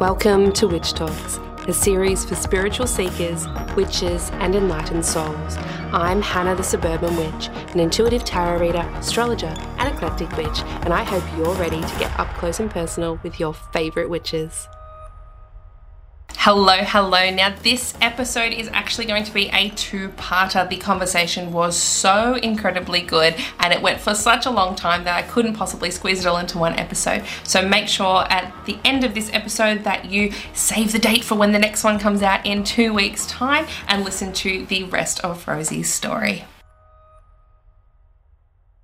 Welcome to Witch Talks, a series for spiritual seekers, witches, and enlightened souls. I'm Hana the Suburban Witch, an intuitive tarot reader, astrologer, and eclectic witch, and I hope you're ready to get up close and personal with your favourite witches. Hello, hello. Now, this episode is actually going to be a two parter. The conversation was so incredibly good and it went for such a long time that I couldn't possibly squeeze it all into one episode. So, make sure at the end of this episode that you save the date for when the next one comes out in two weeks' time and listen to the rest of Rosei's story.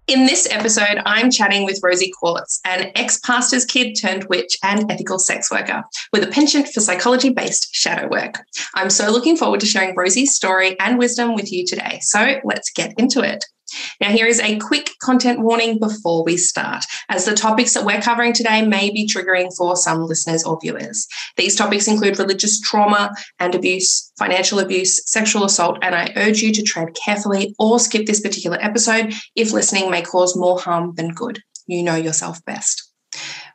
In this episode, I'm chatting with Rosei Quartz, an ex pastor's kid turned witch and ethical sex worker with a penchant for psychology based shadow work. I'm so looking forward to sharing Rosei's story and wisdom with you today. So let's get into it. Now, here is a quick content warning before we start, as the topics that we're covering today may be triggering for some listeners or viewers. These topics include religious trauma and abuse, financial abuse, sexual assault, and I urge you to tread carefully or skip this particular episode if listening may cause more harm than good. You know yourself best.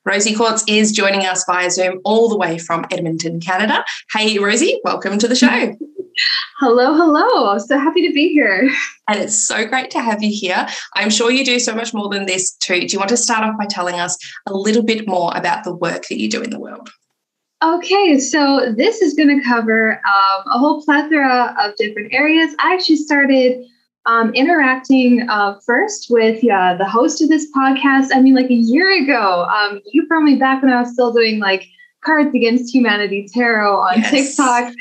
Rosei Quartz is joining us via Zoom all the way from Edmonton, Canada. Hey, Rosei, welcome to the show. Hello, hello. I'm so happy to be here. And it's so great to have you here. I'm sure you do so much more than this too. Do you want to start off by telling us a little bit more about the work that you do in the world? Okay, so this is going to cover um, a whole plethora of different areas. I actually started um, interacting uh, first with uh, the host of this podcast. I mean, like a year ago. Um, you brought me back when I was still doing like Cards Against Humanity Tarot on yes. TikTok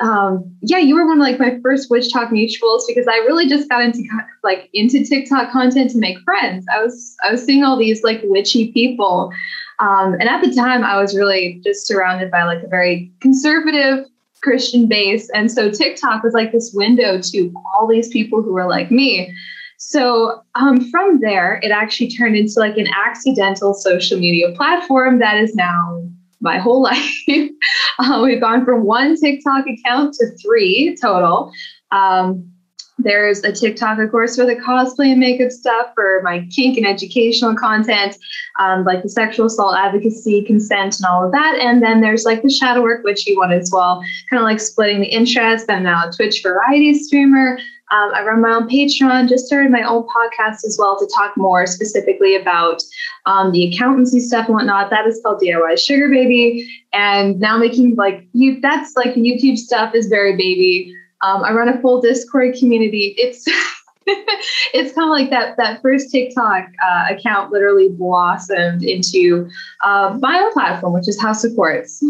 um, yeah, you were one of like my first WitchTok mutuals because I really just got into like into TikTok content to make friends. I was I was seeing all these like witchy people, um, and at the time I was really just surrounded by like a very conservative Christian base, and so TikTok was like this window to all these people who were like me. So um, from there, it actually turned into like an accidental social media platform that is now my whole life. uh, we've gone from one TikTok account to three total. Um, there's a TikTok, of course, for the cosplay and makeup stuff, for my kink and educational content, um, like the sexual assault advocacy, consent, and all of that. And then there's like the shadow work, which you want as well, kind of like splitting the interest. I'm now a Twitch variety streamer. Um, I run my own Patreon, just started my own podcast as well to talk more specifically about um, the accountancy stuff and whatnot. That is called DIY Sugar Baby. And now making like you, that's like YouTube stuff is very baby. Um, I run a full Discord community. It's it's kind of like that that first TikTok uh, account literally blossomed into uh, my own platform, which is House of Quartz.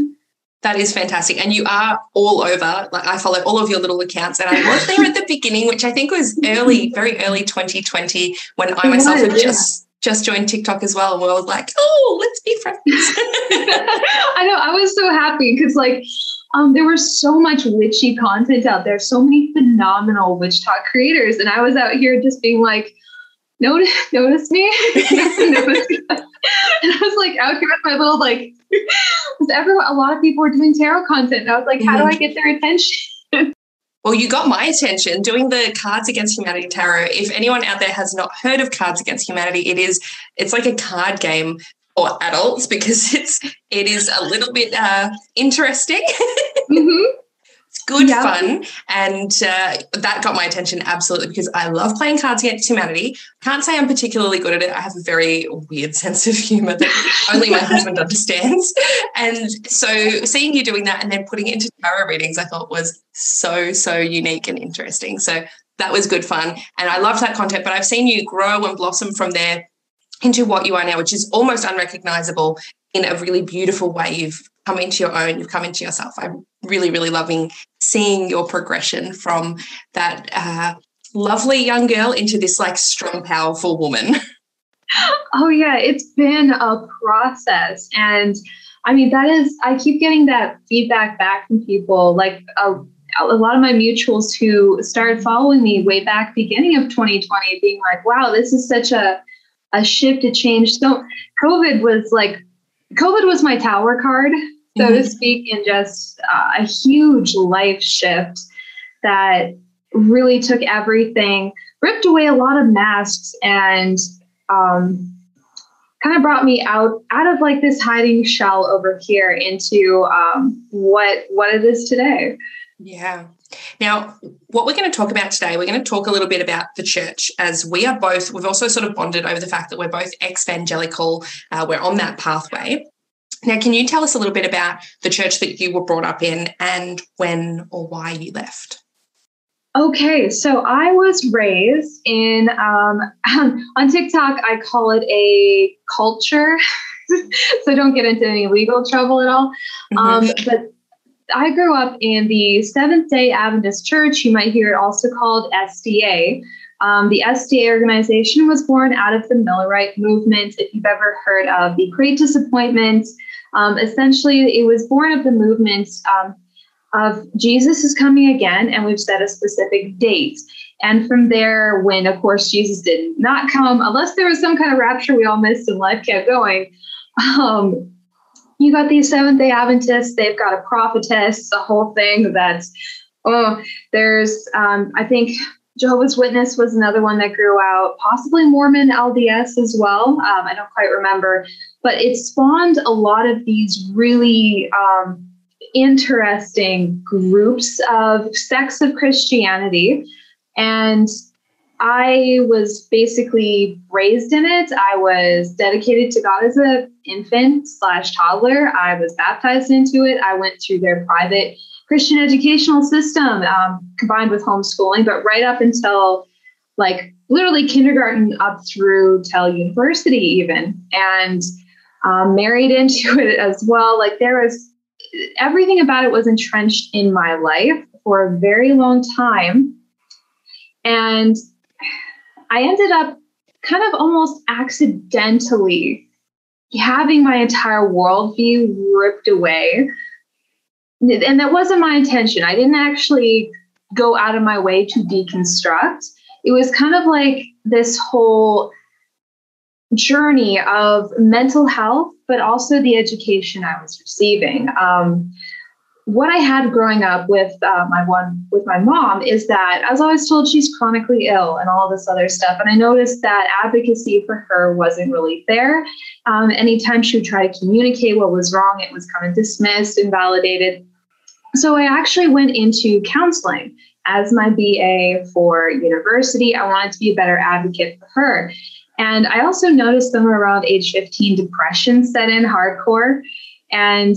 That is fantastic. And you are all over. Like I follow all of your little accounts. And I was there at the beginning, which I think was early, very early 2020, when I myself had just just joined TikTok as well. And we were like, oh, let's be friends. I know. I was so happy because like um, there was so much witchy content out there, so many phenomenal WitchTok creators. And I was out here just being like, notice, notice me. notice me. and I was like out here with my little like, because everyone, a lot of people were doing tarot content. And I was like, how do I get their attention? Well, you got my attention doing the Cards Against Humanity tarot. If anyone out there has not heard of Cards Against Humanity, it is it's like a card game for adults because it's it is a little bit uh, interesting. Mm-hmm good yeah. fun. And uh, that got my attention absolutely because I love playing Cards Against Humanity. Can't say I'm particularly good at it. I have a very weird sense of humor that only my husband understands. And so seeing you doing that and then putting it into tarot readings, I thought was so, so unique and interesting. So that was good fun. And I loved that content, but I've seen you grow and blossom from there into what you are now, which is almost unrecognizable in a really beautiful way. You've come into your own, you've come into yourself. I'm really, really loving seeing your progression from that uh, lovely young girl into this like strong, powerful woman. Oh, yeah, it's been a process. And I mean, that is, I keep getting that feedback back from people. Like, a, a lot of my mutuals who started following me way back beginning of 2020 being like wow this is such a a shift a change so covid was like covid was my tower card so mm-hmm. to speak, in just uh, a huge life shift that really took everything, ripped away a lot of masks, and um, kind of brought me out out of like this hiding shell over here into um, what what it is today. Yeah. Now, what we're going to talk about today, we're going to talk a little bit about the church as we are both, we've also sort of bonded over the fact that we're both evangelical, uh, we're on that pathway. Now, can you tell us a little bit about the church that you were brought up in and when or why you left? Okay, so I was raised in um, on TikTok. I call it a culture, so don't get into any legal trouble at all. Mm-hmm. Um, but I grew up in the Seventh Day Adventist Church. You might hear it also called SDA. Um, the SDA organization was born out of the Millerite movement. If you've ever heard of the Great Disappointment, um, essentially, it was born of the movement um, of Jesus is coming again, and we've set a specific date. And from there, when of course Jesus did not come, unless there was some kind of rapture we all missed and life kept going, um, you got these Seventh day Adventists, they've got a prophetess, a whole thing that's, oh, there's, um, I think Jehovah's Witness was another one that grew out, possibly Mormon LDS as well. Um, I don't quite remember, but it spawned a lot of these really um, interesting groups of sects of Christianity. And I was basically raised in it. I was dedicated to God as an infant slash toddler. I was baptized into it. I went through their private Christian educational system um, combined with homeschooling, but right up until like literally kindergarten up through till university, even, and um, married into it as well. Like there was everything about it was entrenched in my life for a very long time. And I ended up kind of almost accidentally having my entire worldview ripped away. And that wasn't my intention. I didn't actually go out of my way to deconstruct. It was kind of like this whole journey of mental health, but also the education I was receiving. Um, what I had growing up with uh, my one with my mom is that I was always told she's chronically ill and all this other stuff, and I noticed that advocacy for her wasn't really there. Um, anytime she would try to communicate what was wrong, it was kind of dismissed, invalidated. So I actually went into counseling as my BA for university. I wanted to be a better advocate for her. And I also noticed somewhere around age 15, depression set in hardcore. And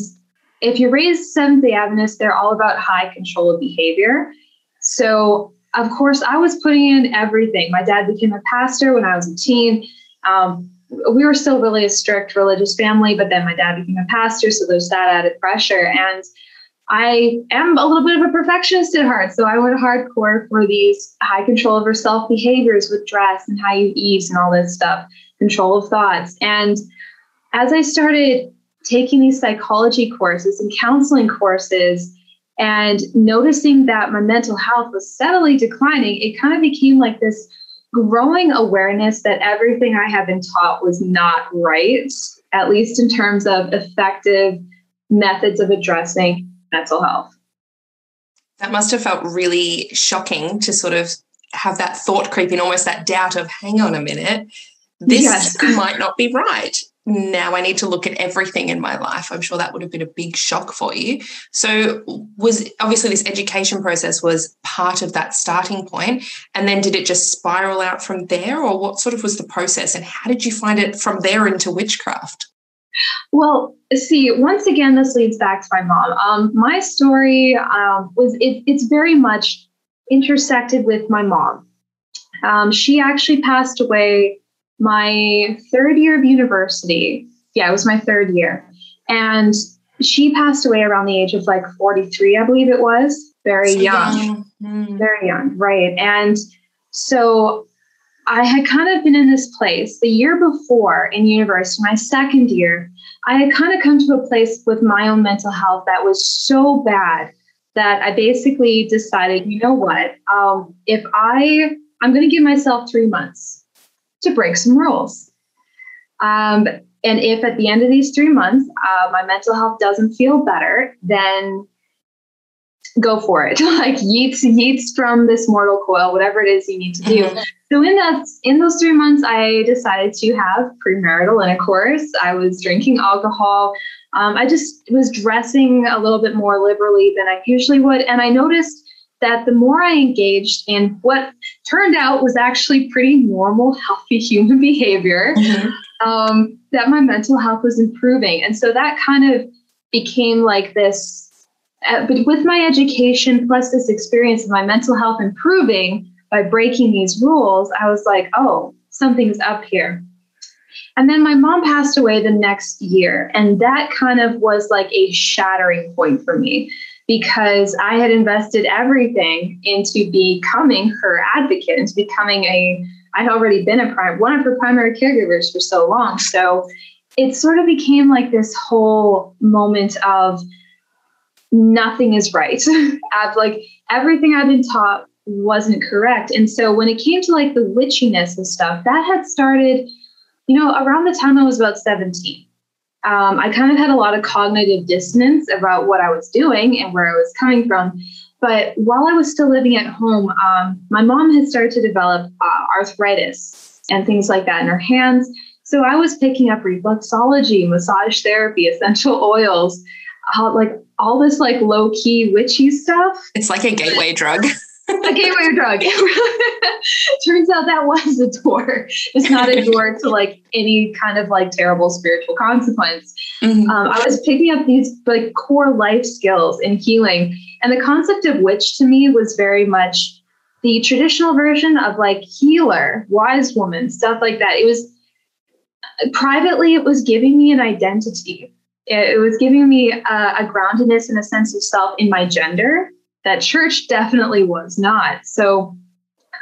if you're raised Seventh day Adventist, they're all about high control of behavior. So, of course, I was putting in everything. My dad became a pastor when I was a teen. Um, we were still really a strict religious family, but then my dad became a pastor, so there's that added pressure. And I am a little bit of a perfectionist at heart, so I went hardcore for these high control over self behaviors with dress and how you eat and all this stuff, control of thoughts. And as I started taking these psychology courses and counseling courses and noticing that my mental health was steadily declining, it kind of became like this growing awareness that everything I had been taught was not right, at least in terms of effective methods of addressing mental health. That must have felt really shocking to sort of have that thought creep in, almost that doubt of, hang on a minute, this yes. might not be right now I need to look at everything in my life. I'm sure that would have been a big shock for you. So was obviously this education process was part of that starting point and then did it just spiral out from there or what sort of was the process and how did you find it from there into witchcraft? Well, see, once again, this leads back to my mom. Um, my story um, was it, it's very much intersected with my mom. Um, she actually passed away my third year of university. Yeah, it was my third year. And she passed away around the age of like 43, I believe it was. Very so young. young. Mm. Very young, right. And so I had kind of been in this place the year before in university, my second year. I had kind of come to a place with my own mental health that was so bad that I basically decided, you know what? Um, if I, I'm going to give myself three months to break some rules. Um, and if at the end of these three months uh, my mental health doesn't feel better, then go for it. like yeets, yeets from this mortal coil, whatever it is you need to do. Mm-hmm. So in that, in those three months, I decided to have premarital intercourse. I was drinking alcohol. Um, I just was dressing a little bit more liberally than I usually would, and I noticed that the more I engaged in what turned out was actually pretty normal, healthy human behavior, mm-hmm. um, that my mental health was improving. And so that kind of became like this. Uh, but with my education plus this experience of my mental health improving by breaking these rules, I was like, oh, something's up here. And then my mom passed away the next year. And that kind of was like a shattering point for me because I had invested everything into becoming her advocate, into becoming a, I'd already been a prime, one of her primary caregivers for so long. So it sort of became like this whole moment of nothing is right. of like everything I've been taught wasn't correct. And so when it came to like the witchiness and stuff, that had started, you know, around the time I was about 17 um, I kind of had a lot of cognitive dissonance about what I was doing and where I was coming from. But while I was still living at home, um, my mom had started to develop uh, arthritis and things like that in her hands. So I was picking up reflexology, massage therapy, essential oils, uh, like all this like low key witchy stuff. It's like a gateway drug. a gateway drug. Turns out that was a door. It's not a door to like any kind of like terrible spiritual consequence. Mm-hmm. Um, I was picking up these like core life skills in healing, and the concept of witch to me was very much the traditional version of like healer, wise woman, stuff like that. It was privately, it was giving me an identity. It, it was giving me a, a groundedness and a sense of self in my gender that church definitely was not. So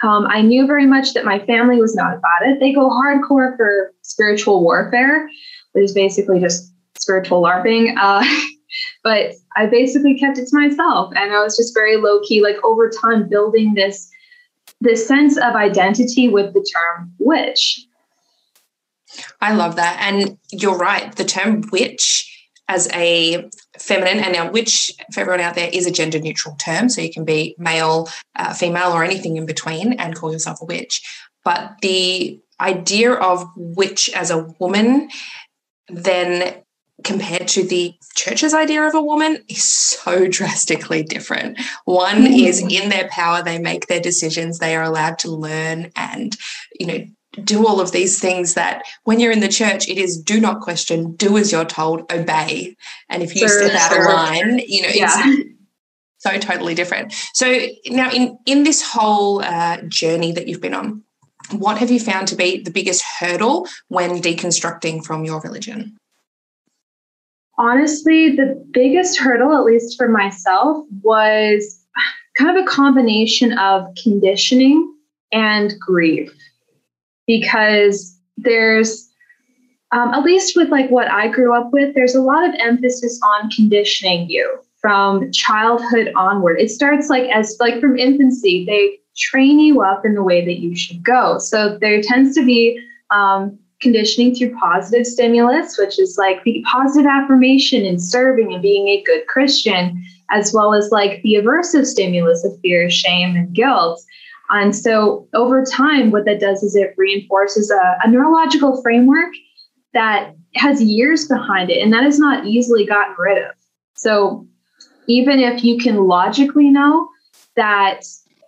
um, I knew very much that my family was not about it. They go hardcore for spiritual warfare, which is basically just spiritual LARPing. Uh, but I basically kept it to myself, and I was just very low key. Like over time, building this this sense of identity with the term witch. I love that, and you're right. The term witch as a feminine, and now witch for everyone out there is a gender neutral term, so you can be male, uh, female, or anything in between and call yourself a witch. But the idea of witch as a woman, then compared to the church's idea of a woman is so drastically different. One is in their power, they make their decisions, they are allowed to learn and, you know, do all of these things that when you're in the church, it is do not question, do as you're told, obey. And if you sure, step out sure. of line, you know, yeah. it's so totally different. So now in in this whole uh, journey that you've been on, what have you found to be the biggest hurdle when deconstructing from your religion? Honestly, the biggest hurdle, at least for myself, was kind of a combination of conditioning and grief because there's um, at least with like what I grew up with, there's a lot of emphasis on conditioning you from childhood onward. It starts like as like from infancy, they train you up in the way that you should go. So there tends to be um, conditioning through positive stimulus, which is like the positive affirmation and serving and being a good Christian, as well as like the aversive stimulus of fear, shame, and guilt. And so over time, what that does is it reinforces a, a neurological framework that has years behind it, and that is not easily gotten rid of. So even if you can logically know that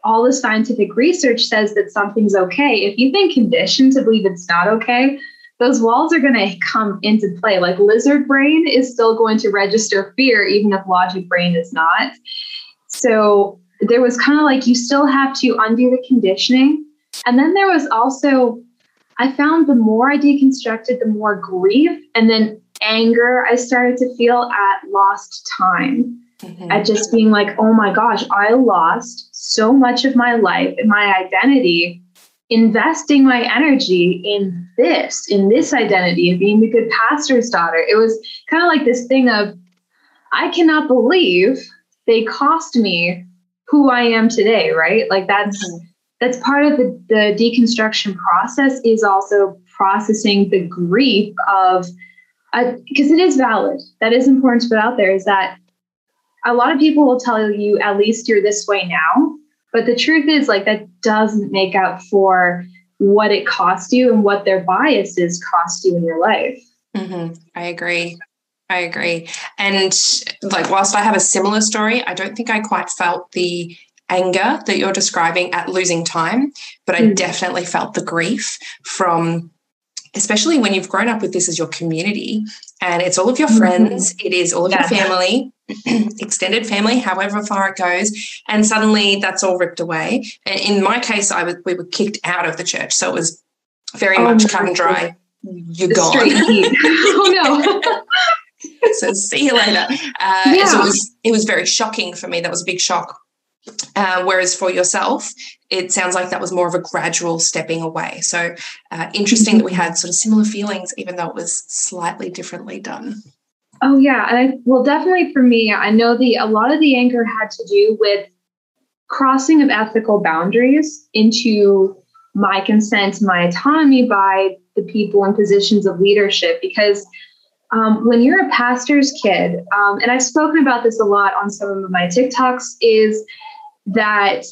all the scientific research says that something's okay, if you've been conditioned to believe it's not okay, those walls are going to come into play. Like lizard brain is still going to register fear, even if logic brain is not. So there was kind of like you still have to undo the conditioning. And then there was also, I found the more I deconstructed, the more grief and then anger I started to feel at lost time. Mm-hmm. At just being like, oh my gosh, I lost so much of my life and my identity investing my energy in this, in this identity of being the good pastor's daughter. It was kind of like this thing of, I cannot believe they cost me who I am today, right? Like that's mm-hmm. that's part of the, the deconstruction process is also processing the grief of because uh, it is valid. That is important to put out there is that a lot of people will tell you, at least you're this way now. But the truth is, like, that doesn't make up for what it cost you and what their biases cost you in your life. Mm-hmm. I agree. I agree. And like, whilst I have a similar story, I don't think I quite felt the anger that you're describing at losing time, but I mm. definitely felt the grief from especially when you've grown up with this as your community and it's all of your mm-hmm. friends, mm-hmm. it is all of yeah. your family, extended family, however far it goes, and suddenly that's all ripped away. And in my case, I was we were kicked out of the church, so it was very oh, much cut and dry. You're the gone. oh no. so see you later. Uh, yeah. So it was it was very shocking for me. That was a big shock. Uh, whereas for yourself, it sounds like that was more of a gradual stepping away. So uh, interesting that we had sort of similar feelings, even though it was slightly differently done. Oh yeah, and I, well, definitely for me, I know the a lot of the anger had to do with crossing of ethical boundaries into my consent, my autonomy by the people in positions of leadership. Because um, when you're a pastor's kid, um, and I've spoken about this a lot on some of my TikToks, is that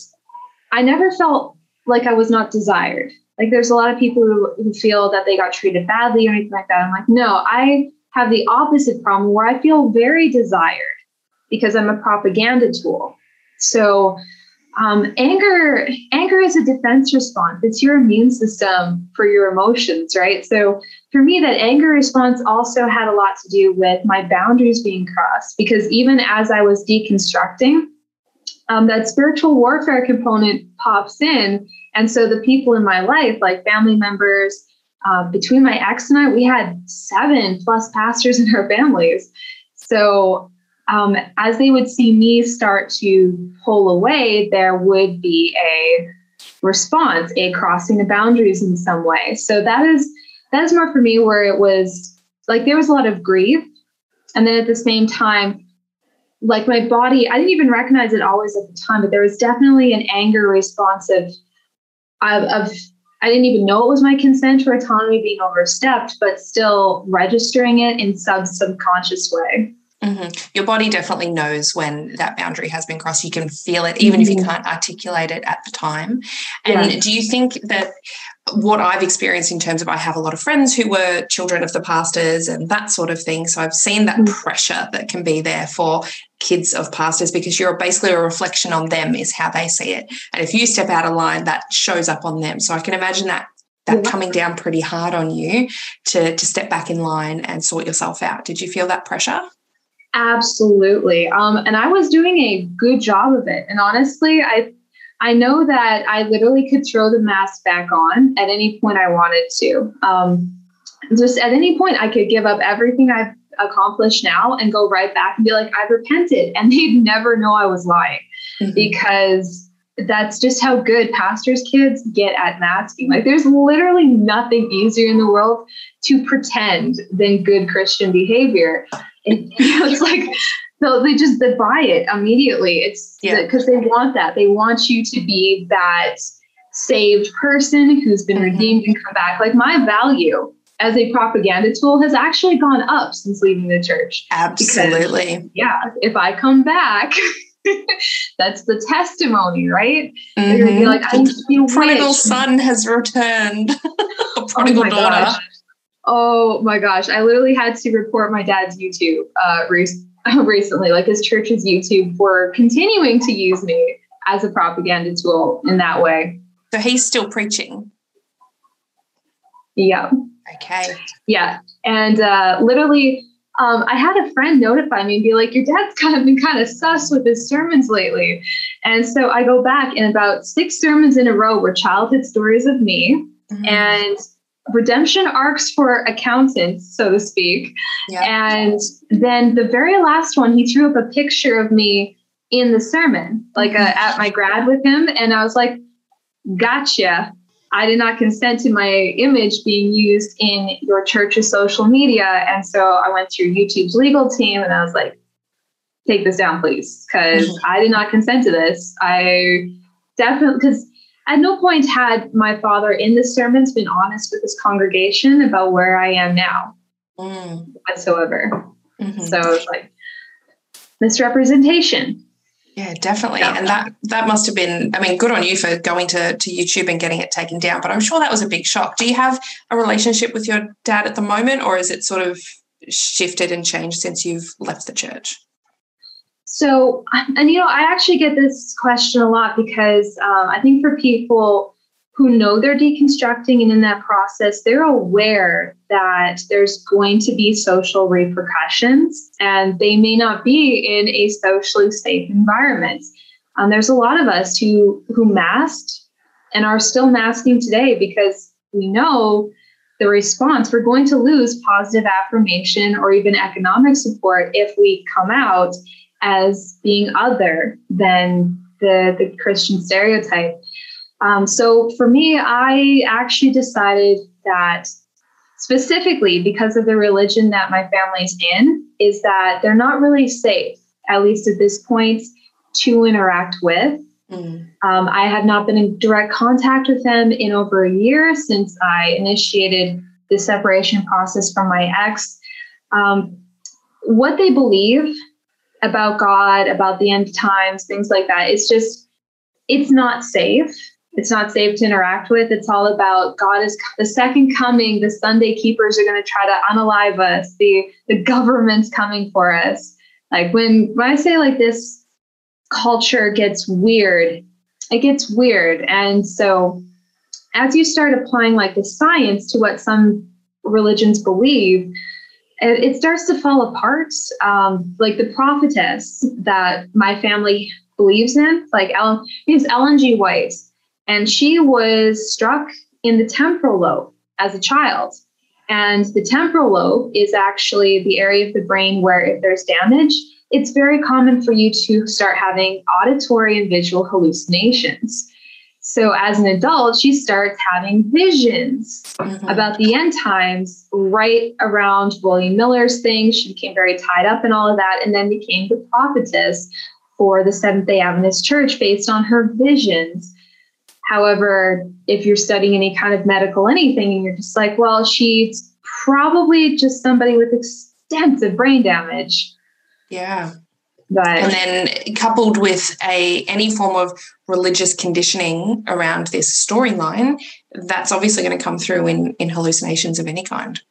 I never felt like I was not desired. Like there's a lot of people who, who feel that they got treated badly or anything like that. I'm like, no, I have the opposite problem where I feel very desired because I'm a propaganda tool. So um, anger, anger is a defense response. It's your immune system for your emotions, right? So for me, that anger response also had a lot to do with my boundaries being crossed because even as I was deconstructing, um, that spiritual warfare component pops in. And so the people in my life, like family members, uh, between my ex and I, we had seven plus pastors in our families. So um, as they would see me start to pull away, there would be a response, a crossing the boundaries in some way. So that is that is more for me where it was like there was a lot of grief, and then at the same time, like my body, I didn't even recognize it always at the time, but there was definitely an anger response of, of, of I didn't even know it was my consent or autonomy being overstepped, but still registering it in some subconscious way. Mm-hmm. Your body definitely knows when that boundary has been crossed. You can feel it, even mm-hmm. if you mm-hmm. can't articulate it at the time. And yeah. do you think that what I've experienced in terms of I have a lot of friends who were children of the pastors and that sort of thing. So I've seen that mm-hmm. pressure that can be there for kids of pastors because you're basically a reflection on them, is how they see it. And if you step out of line, that shows up on them. So I can imagine that that yeah. coming down pretty hard on you to to step back in line and sort yourself out. Did you feel that pressure? Absolutely. Um, and I was doing a good job of it. And honestly, I I know that I literally could throw the mask back on at any point I wanted to. Um, just at any point, I could give up everything I've accomplished now and go right back and be like, I've repented. And they'd never know I was lying mm-hmm. because that's just how good pastors' kids get at masking. Like, there's literally nothing easier in the world to pretend than good Christian behavior. It, it's like so they just they buy it immediately. It's because yeah. they want that. They want you to be that saved person who's been mm-hmm. redeemed and come back. Like my value as a propaganda tool has actually gone up since leaving the church. Absolutely. Because, yeah. If I come back, that's the testimony, right? Mm-hmm. like, I the prodigal son has returned. A prodigal oh daughter. Gosh. Oh my gosh. I literally had to report my dad's YouTube uh, recently, like his church's YouTube, for continuing to use me as a propaganda tool in that way. So he's still preaching. Yeah. Okay. Yeah. And uh, literally, um, I had a friend notify me and be like, Your dad's kind of been kind of sus with his sermons lately. And so I go back, and about six sermons in a row were childhood stories of me. Mm-hmm. And redemption arcs for accountants, so to speak. Yep. And then the very last one, he threw up a picture of me in the sermon, like uh, mm-hmm. at my grad with him. And I was like, gotcha. I did not consent to my image being used in your church's social media. And so I went to your YouTube's legal team and I was like, take this down, please, because mm-hmm. I did not consent to this. I definitely, because at no point had my father in the sermons been honest with his congregation about where I am now mm. whatsoever. Mm-hmm. So it's like, misrepresentation. Yeah, definitely. Yeah. And that that must have been, I mean, good on you for going to, to YouTube and getting it taken down. But I'm sure that was a big shock. Do you have a relationship with your dad at the moment, or is it sort of shifted and changed since you've left the church? So, and you know, I actually get this question a lot because um, I think for people who know they're deconstructing and in that process, they're aware that there's going to be social repercussions and they may not be in a socially safe environment. Um, there's a lot of us who who masked and are still masking today because we know the response we're going to lose positive affirmation or even economic support if we come out as being other than the, the Christian stereotype. Um, so for me, I actually decided that specifically because of the religion that my family's in, is that they're not really safe, at least at this point, to interact with. Mm. Um, I have not been in direct contact with them in over a year since I initiated the separation process from my ex. Um, what they believe about God, about the end times, things like that. It's just, it's not safe. It's not safe to interact with. It's all about God is the second coming. The Sunday keepers are going to try to unalive us. The the government's coming for us. Like when when I say like this, culture gets weird. It gets weird, and so as you start applying like the science to what some religions believe, it starts to fall apart. Um, like the prophetess that my family believes in, like Ellen, is Ellen G. White, and she was struck in the temporal lobe as a child. And the temporal lobe is actually the area of the brain where, if there's damage, it's very common for you to start having auditory and visual hallucinations. So as an adult, she starts having visions mm-hmm. about the end times right around William Miller's thing. She became very tied up in all of that and then became the prophetess for the Seventh day Adventist Church based on her visions. However, if you're studying any kind of medical anything and you're just like, well, she's probably just somebody with extensive brain damage. Yeah. But, and then coupled with a any form of religious conditioning around this storyline, that's obviously going to come through in in hallucinations of any kind.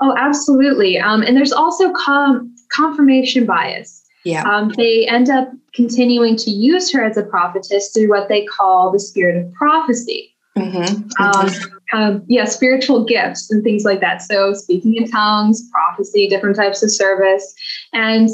Oh, absolutely. Um, and there's also com- confirmation bias. Yeah. Um, they end up continuing to use her as a prophetess through what they call the spirit of prophecy. Mm-hmm. Um, kind of, yeah, spiritual gifts and things like that. So, speaking in tongues, prophecy, different types of service. And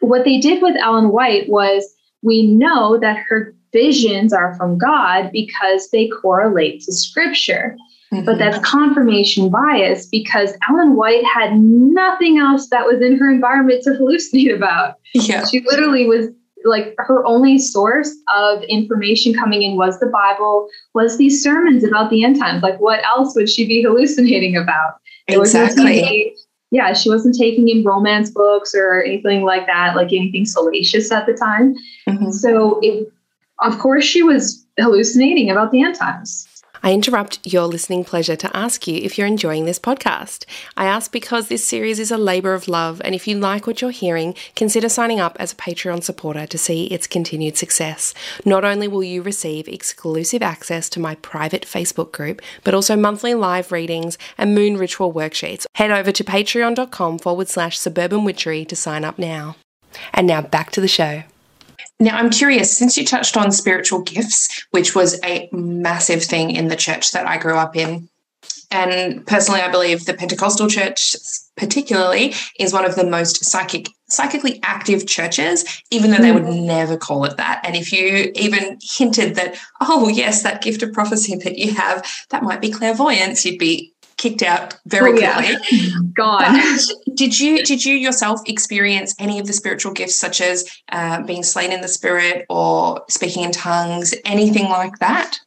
what they did with Ellen White was we know that her visions are from God because they correlate to scripture. Mm-hmm. But that's confirmation bias because Ellen White had nothing else that was in her environment to hallucinate about. Yeah. She literally was like her only source of information coming in was the Bible, was these sermons about the end times. Like what else would she be hallucinating about? Exactly yeah, she wasn't taking in romance books or anything like that, like anything salacious at the time. Mm-hmm. So, it, of course, she was hallucinating about the end times. I interrupt your listening pleasure to ask you if you're enjoying this podcast. I ask because this series is a labour of love, and if you like what you're hearing, consider signing up as a Patreon supporter to see its continued success. Not only will you receive exclusive access to my private Facebook group, but also monthly live readings and moon ritual worksheets. Head over to patreon.com forward slash suburban witchery to sign up now. And now back to the show. Now, I'm curious, since you touched on spiritual gifts, which was a massive thing in the church that I grew up in, and personally, I believe the Pentecostal church, particularly, is one of the most psychic, psychically active churches, even though they would mm. never call it that. And if you even hinted that, oh, yes, that gift of prophecy that you have, that might be clairvoyance, you'd be kicked out very oh, quickly. Yeah. Gone. did you did you yourself experience any of the spiritual gifts, such as uh, being slain in the spirit or speaking in tongues, anything like that?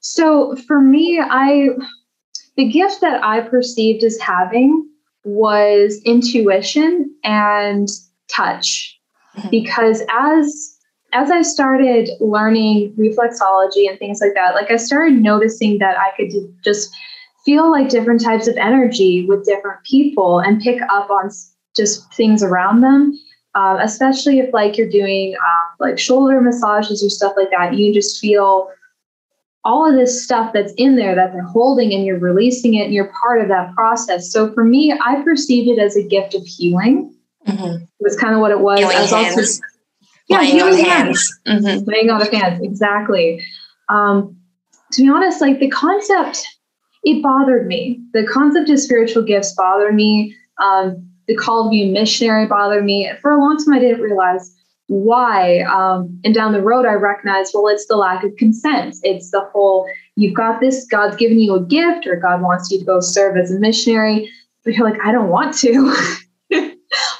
So for me, I the gift that I perceived as having was intuition and touch, mm-hmm. because as as I started learning reflexology and things like that, like I started noticing that I could just feel like different types of energy with different people and pick up on just things around them. um, especially if like you're doing um, like shoulder massages or stuff like that. You just feel all of this stuff that's in there that they're holding and you're releasing it and you're part of that process. So for me, I perceived it as a gift of healing. Mm-hmm. It's kind of what it was. Healing was hands. Also, yeah, laying on hands. hands. Mm-hmm. Laying on of hands, exactly. Um, to be honest, like the concept, it bothered me. The concept of spiritual gifts bothered me. Um, the call to be a missionary bothered me. For a long time, I didn't realize why. Um, and down the road, I recognized, well, it's the lack of consent. It's the whole, you've got this, God's given you a gift, or God wants you to go serve as a missionary, but you're like, I don't want to.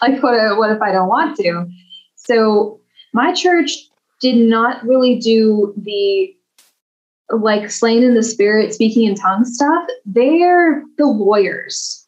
like, what, what if I don't want to? So my church did not really do the like slain in the spirit, speaking in tongues stuff. They're the lawyers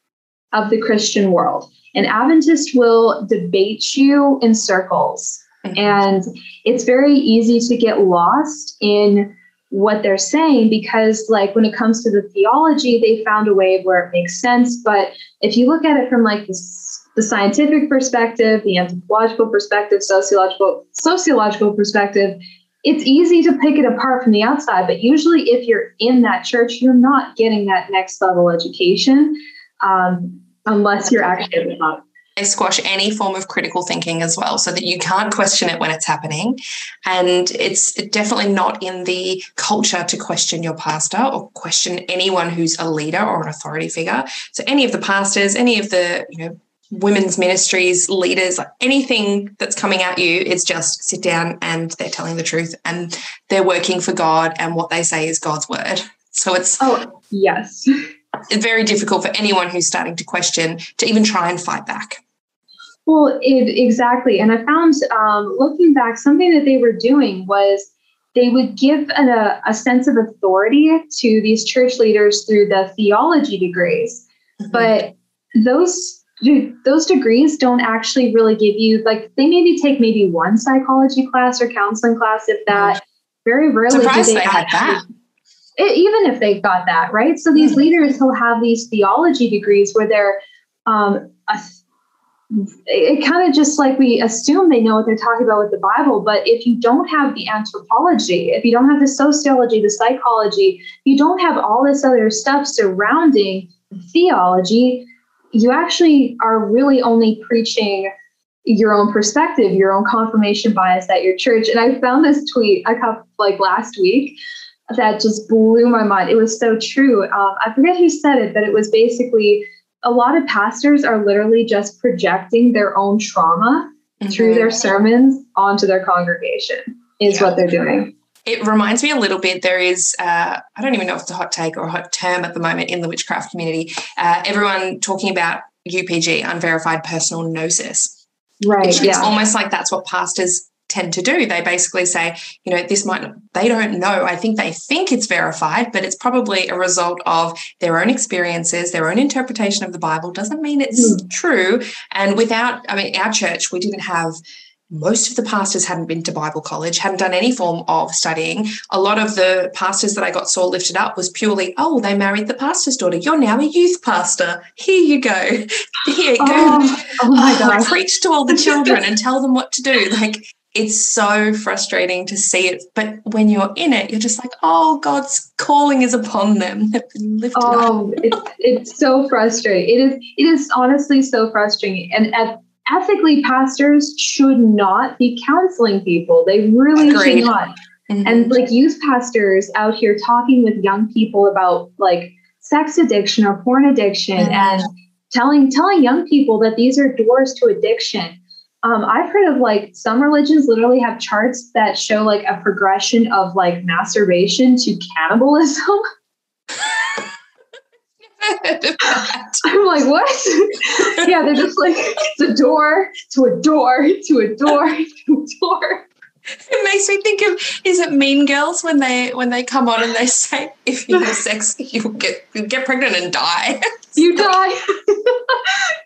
of the Christian world. And Adventist will debate you in circles Mm-hmm. And it's very easy to get lost in what they're saying because like when it comes to the theology they found a way where it makes sense but if you look at it from like this, the scientific perspective the anthropological perspective sociological sociological perspective it's easy to pick it apart from the outside but usually if you're in that church you're not getting that next level education um, unless you're actually at the top they squash any form of critical thinking as well so that you can't question it when it's happening. And it's definitely not in the culture to question your pastor or question anyone who's a leader or an authority figure. So any of the pastors any of the you know women's ministries leaders anything that's coming at you it's just sit down and they're telling the truth and they're working for god and what they say is god's word so it's oh yes it's very difficult for anyone who's starting to question to even try and fight back. Well, it, exactly. And I found um, looking back, something that they were doing was they would give a, a sense of authority to these church leaders through the theology degrees. Mm-hmm. But those those degrees don't actually really give you like they maybe take maybe one psychology class or counseling class if that very rarely Surprised do they, they had that it, even if they've got that, right? So these mm-hmm. leaders who have these theology degrees where they're, um, a, it kind of just like we assume they know what they're talking about with the Bible. But if you don't have the anthropology, if you don't have the sociology, the psychology, you don't have all this other stuff surrounding theology, you actually are really only preaching your own perspective, your own confirmation bias at your church. And I found this tweet I got like last week that just blew my mind. It was so true. Um, I forget who said it, but it was basically a lot of pastors are literally just projecting their own trauma mm-hmm. through their sermons onto their congregation, is yeah. what they're doing. It reminds me a little bit. There is, uh, I don't even know if it's a hot take or a hot term at the moment in the witchcraft community. Uh, everyone talking about UPG, unverified personal gnosis. Right. It's yeah. almost like that's what pastors tend to do. They basically say, you know, this might, they don't know. I think they think it's verified, but it's probably a result of their own experiences, their own interpretation of the Bible. Doesn't mean it's mm. true. And without, I mean, our church, we didn't have most of the pastors hadn't been to Bible college, hadn't done any form of studying. A lot of the pastors that I got saw lifted up was purely, oh, they married the pastor's daughter. You're now a youth pastor. Here you go. Here, go. Oh, oh my God. Preach to all the children and tell them what to do. Like it's so frustrating to see it. But when you're in it, you're just like, oh, God's calling is upon them. oh, it's, it's so frustrating. It is, it is honestly so frustrating. And at, ethically, pastors should not be counseling people. They really Agreed. should not. Mm-hmm. And like youth pastors out here talking with young people about like sex addiction or porn addiction mm-hmm. and telling telling young people that these are doors to addiction um, I've heard of like some religions literally have charts that show like a progression of like masturbation to cannibalism. I'm like, what? yeah, they're just like it's a door to a door to a door to a door. It makes me think of is it Mean Girls when they when they come on and they say if you have sex you get you get pregnant and die. you die.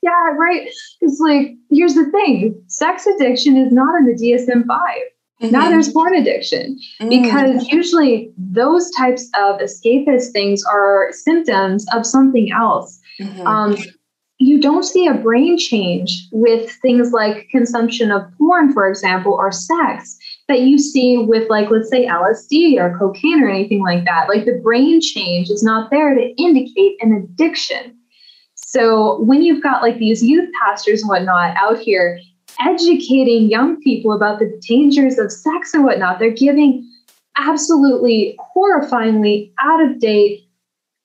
yeah, right. It's like here's the thing: sex addiction is not in the DSM 5 mm-hmm. Now there's porn addiction mm-hmm. because usually those types of escapist things are symptoms of something else. Mm-hmm. Um, you don't see a brain change with things like consumption of porn, for example, or sex that you see with, like, let's say LSD or cocaine or anything like that. Like, the brain change is not there to indicate an addiction. So, when you've got like these youth pastors and whatnot out here educating young people about the dangers of sex and whatnot, they're giving absolutely horrifyingly out of date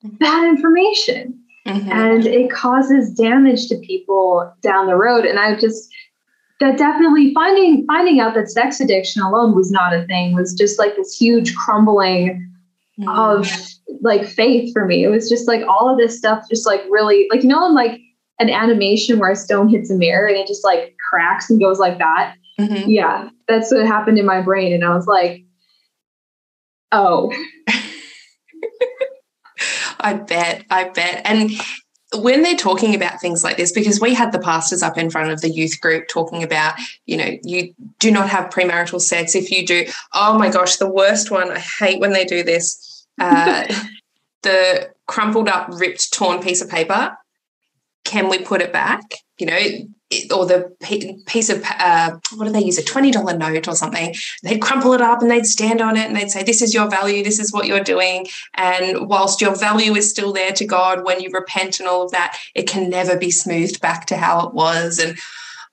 bad information. Mm-hmm. And it causes damage to people down the road. And I just that definitely finding finding out that sex addiction alone was not a thing was just like this huge crumbling mm-hmm. of like faith for me. It was just like all of this stuff just like really like you know in like an animation where a stone hits a mirror and it just like cracks and goes like that. Mm-hmm. Yeah, that's what happened in my brain. And I was like, oh. I bet, I bet. And when they're talking about things like this, because we had the pastors up in front of the youth group talking about, you know, you do not have premarital sex. If you do, oh my gosh, the worst one. I hate when they do this. Uh, the crumpled up, ripped, torn piece of paper. Can we put it back? You know, or the piece of uh, what do they use a twenty dollar note or something? They'd crumple it up and they'd stand on it and they'd say, "This is your value. This is what you're doing." And whilst your value is still there to God when you repent and all of that, it can never be smoothed back to how it was. And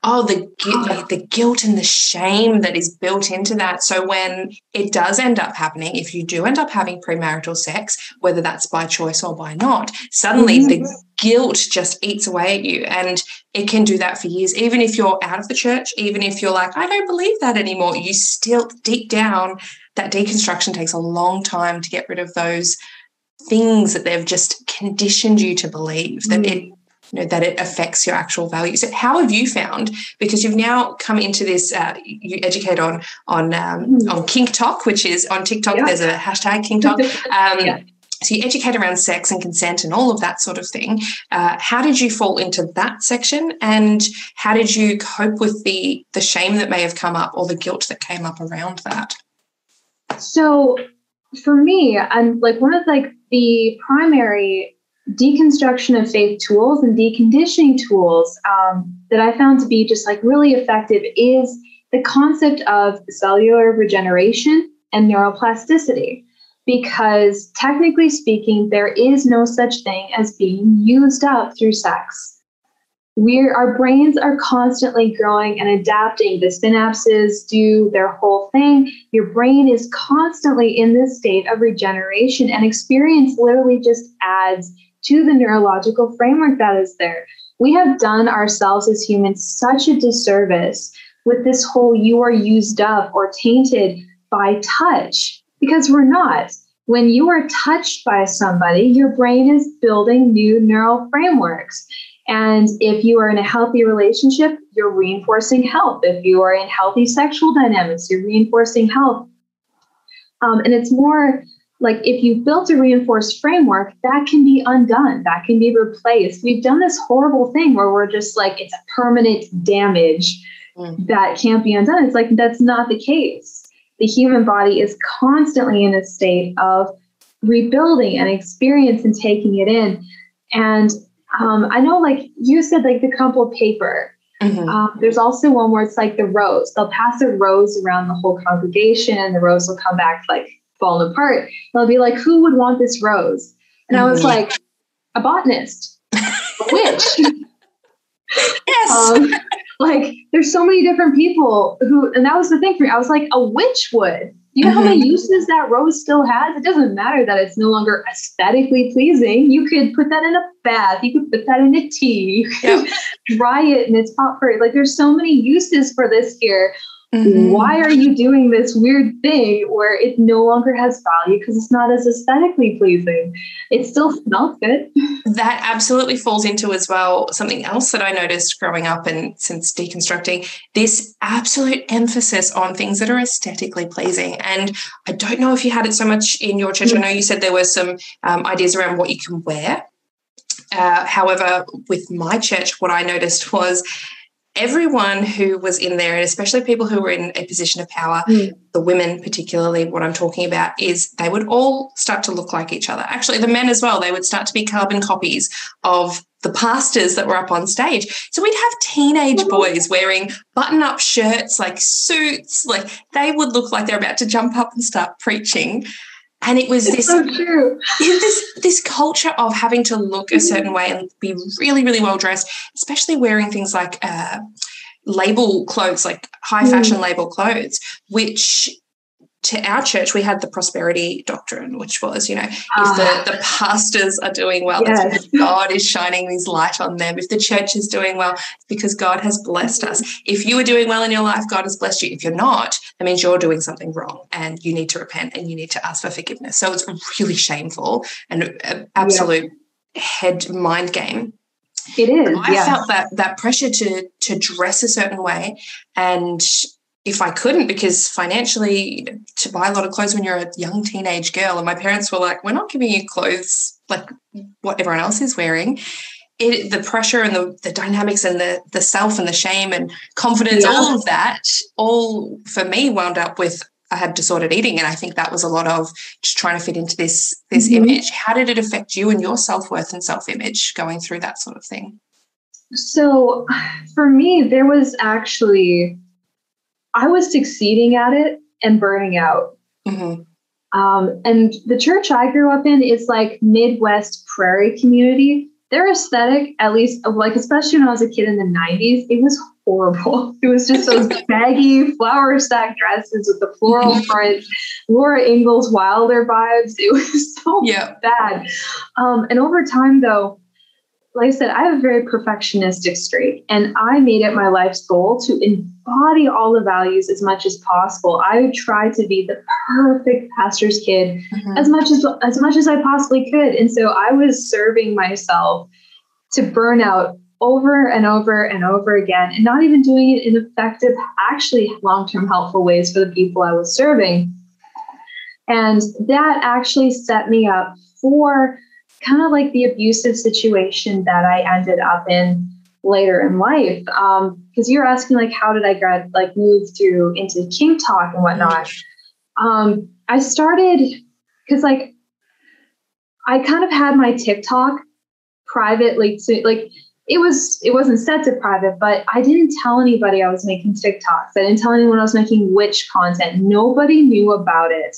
oh the like the guilt and the shame that is built into that so when it does end up happening if you do end up having premarital sex whether that's by choice or by not suddenly mm-hmm. the guilt just eats away at you and it can do that for years even if you're out of the church even if you're like i don't believe that anymore you still deep down that deconstruction takes a long time to get rid of those things that they've just conditioned you to believe that mm. it you know that it affects your actual values how have you found because you've now come into this uh, you educate on on um, mm. on KinkTok which is on tiktok yeah. there's a hashtag KinkTok um, yeah. So you educate around sex and consent and all of that sort of thing. Uh, how did you fall into that section, and how did you cope with the the shame that may have come up or the guilt that came up around that? So, for me, I'm like one of like the primary deconstruction of faith tools and deconditioning tools um, that I found to be just like really effective is the concept of cellular regeneration and neuroplasticity. Because technically speaking, there is no such thing as being used up through sex. We're our brains are constantly growing and adapting. The synapses do their whole thing. Your brain is constantly in this state of regeneration and experience literally just adds to the neurological framework that is there we have done ourselves as humans such a disservice with this whole you are used up or tainted by touch because we're not when you are touched by somebody your brain is building new neural frameworks and if you are in a healthy relationship, you're reinforcing health. If you are in healthy sexual dynamics, you're reinforcing health. Um, and it's more like if you've built a reinforced framework, that can be undone, that can be replaced. We've done this horrible thing where we're just like, it's a permanent damage mm. that can't be undone. It's like, that's not the case. The human body is constantly in a state of rebuilding and experience and taking it in. And um, I know, like you said, like the crumpled paper. Mm-hmm. Um, there's also one where it's like the rose. They'll pass a rose around the whole congregation, and the rose will come back like falling apart. They'll be like, "Who would want this rose?" And. I was mm-hmm. like, "A botanist, a witch." yes. Um, like, there's so many different people who, and that was the thing for me. I was like, a witch would you know mm-hmm. how many mm-hmm. uses that rose still has? It doesn't matter that it's no longer aesthetically pleasing. You could put that in a bath. You could put that in a tea. You could yep. dry it and it's hot for it. Like there's so many uses for this here. Mm-hmm. Why are you doing this weird thing where it no longer has value because it's not as aesthetically pleasing? It still smells good. That absolutely falls into as well something else that I noticed growing up and since deconstructing this absolute emphasis on things that are aesthetically pleasing. And I don't know if you had it so much in your church. I know you said there were some um, ideas around what you can wear. Uh, however, with my church, what I noticed was everyone who was in there, and especially people who were in a position of power, mm. the women particularly, what I'm talking about is they would all start to look like each other. Actually, the men as well, they would start to be carbon copies of the pastors that were up on stage. So we'd have teenage boys wearing button up shirts, like suits, like they would look like they're about to jump up and start preaching. And it was this, so true. this this culture of having to look a certain way and be really, really well dressed, especially wearing things like uh, label clothes, like high fashion mm. label clothes, which to our church, we had the prosperity doctrine, which was, you know, if the, ah. the pastors are doing well, yes. God is shining His light on them. If the church is doing well, it's because God has blessed us. If you are doing well in your life, God has blessed you. If you're not, that means you're doing something wrong and you need to repent and you need to ask for forgiveness. So it's really shameful and an absolute yeah. head mind game. It is. I yeah. felt that that pressure to to dress a certain way and if I couldn't, because financially, to buy a lot of clothes when you're a young teenage girl, and my parents were like, "We're not giving you clothes like what everyone else is wearing." It, the pressure and the, the dynamics and the the self and the shame and confidence, yeah. all of that, all for me wound up with I had disordered eating, and I think that was a lot of just trying to fit into this this mm-hmm. image. How did it affect you and your self worth and self image going through that sort of thing? So, for me, there was actually I was succeeding at it and burning out. Mm-hmm. Um, and the church I grew up in is like Midwest prairie community. Their aesthetic, at least like especially when I was a kid in the 90s, it was horrible. It was just those baggy flower sack dresses with the floral print, Laura Ingalls Wilder vibes. It was so yeah. bad. Um, and over time, though, like I said, I have a very perfectionistic streak, and I made it my life's goal to embody all the values as much as possible. I would try to be the perfect pastor's kid mm-hmm. as much as as much as I possibly could, and so I was serving myself to burn out over and over and over again, and not even doing it in effective, actually long-term helpful ways for the people I was serving. And that actually set me up for kind of like the abusive situation that I ended up in later in life. Because um, you're asking like, how did I grad like move through into KinkTok Talk and whatnot? Um, I started because like I kind of had my TikTok private, like so, like it was it wasn't set to private, but I didn't tell anybody I was making TikToks. I didn't tell anyone I was making witch content. Nobody knew about it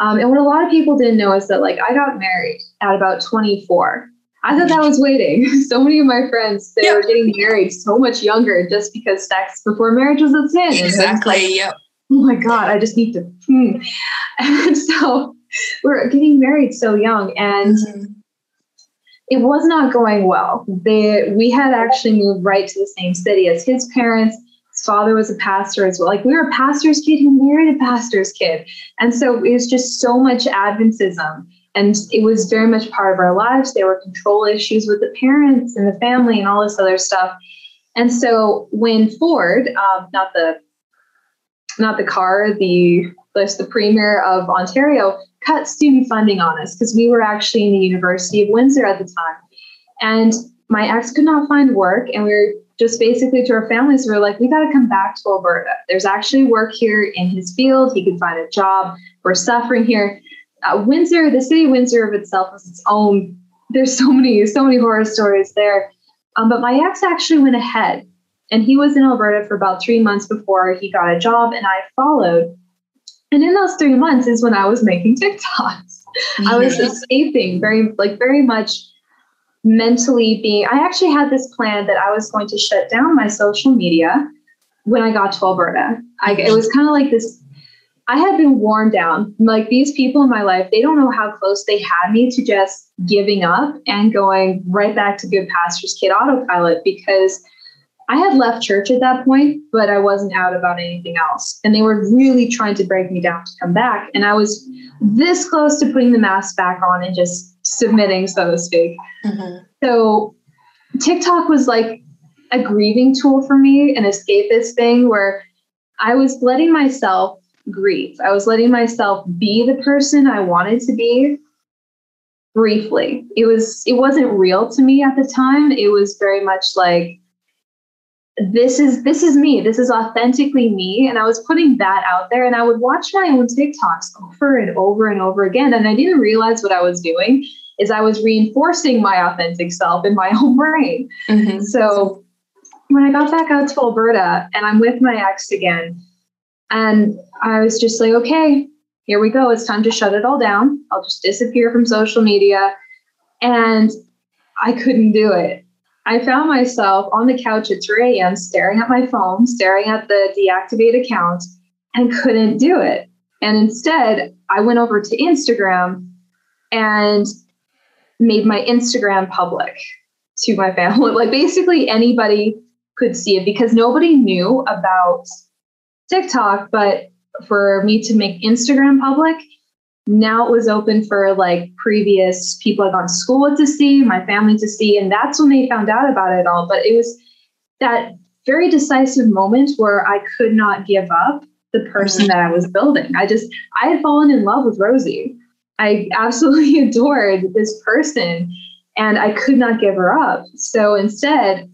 um, and what a lot of people didn't know is that like I got married at about 24. I thought that was waiting. So many of my friends they were getting married so much younger just because sex before marriage was a sin. Exactly. Like, yep. Oh my God, I just need to. Hmm. And so we're getting married so young, and mm-hmm. it was not going well. They we had actually moved right to the same city as his parents His father was a pastor as well. Like we were a pastor's kid who married a pastor's kid. And so it was just so much Adventism. And it was very much part of our lives. There were control issues with the parents and the family and all this other stuff. And so when Ford, um, not the not the car, the the premier of Ontario, cut student funding on us because we were actually in the University of Windsor at the time. And my ex could not find work, and we were just basically to our families, we were like, we got to come back to Alberta. There's actually work here in his field. He can find a job. We're suffering here. Uh, Windsor, the city of Windsor of itself is its own. There's so many, so many horror stories there. Um, but my ex actually went ahead, and he was in Alberta for about three months before he got a job, and I followed. And in those three months is when I was making TikToks. I was escaping very, like, very much mentally being i actually had this plan that i was going to shut down my social media when i got to alberta I, it was kind of like this i had been worn down like these people in my life they don't know how close they had me to just giving up and going right back to good pastor's kid autopilot because i had left church at that point but i wasn't out about anything else and they were really trying to break me down to come back and i was this close to putting the mask back on and just submitting, so to speak. Mm-hmm. So TikTok was like a grieving tool for me, an escapist thing where I was letting myself grieve. I was letting myself be the person I wanted to be briefly. It was it wasn't real to me at the time. It was very much like this is this is me this is authentically me and i was putting that out there and i would watch my own tiktoks over and over and over again and i didn't realize what i was doing is I was reinforcing my authentic self in my own brain. Mm-hmm. So when I got back out to Alberta and I'm with my ex again, and I was just like, okay, here we go. It's time to shut it all down. I'll just disappear from social media. And I couldn't do it. I found myself on the couch at 3 a.m. staring at my phone, staring at the deactivate account, and couldn't do it. And instead, I went over to Instagram and made my Instagram public to my family. Like basically anybody could see it because nobody knew about TikTok, but for me to make Instagram public, now it was open for like previous people I'd gone to school with to see, my family to see, and that's when they found out about it all. But it was that very decisive moment where I could not give up the person mm-hmm. that I was building. I just I had fallen in love with Rosei. I absolutely adored this person and I could not give her up. So instead,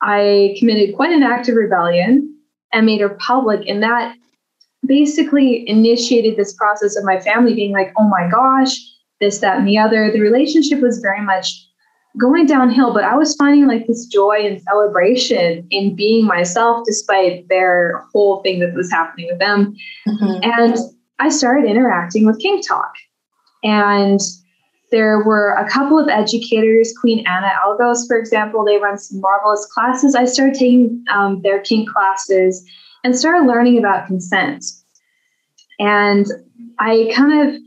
I committed quite an act of rebellion and made her public. And that basically initiated this process of my family being like, oh my gosh, this, that, and the other. The relationship was very much going downhill, but I was finding like this joy and celebration in being myself despite their whole thing that was happening with them. Mm-hmm. And I started interacting with KinkTok. And there were a couple of educators, Queen Anna Algos, for example, they run some marvelous classes. I started taking um, their kink classes and started learning about consent. And I kind of,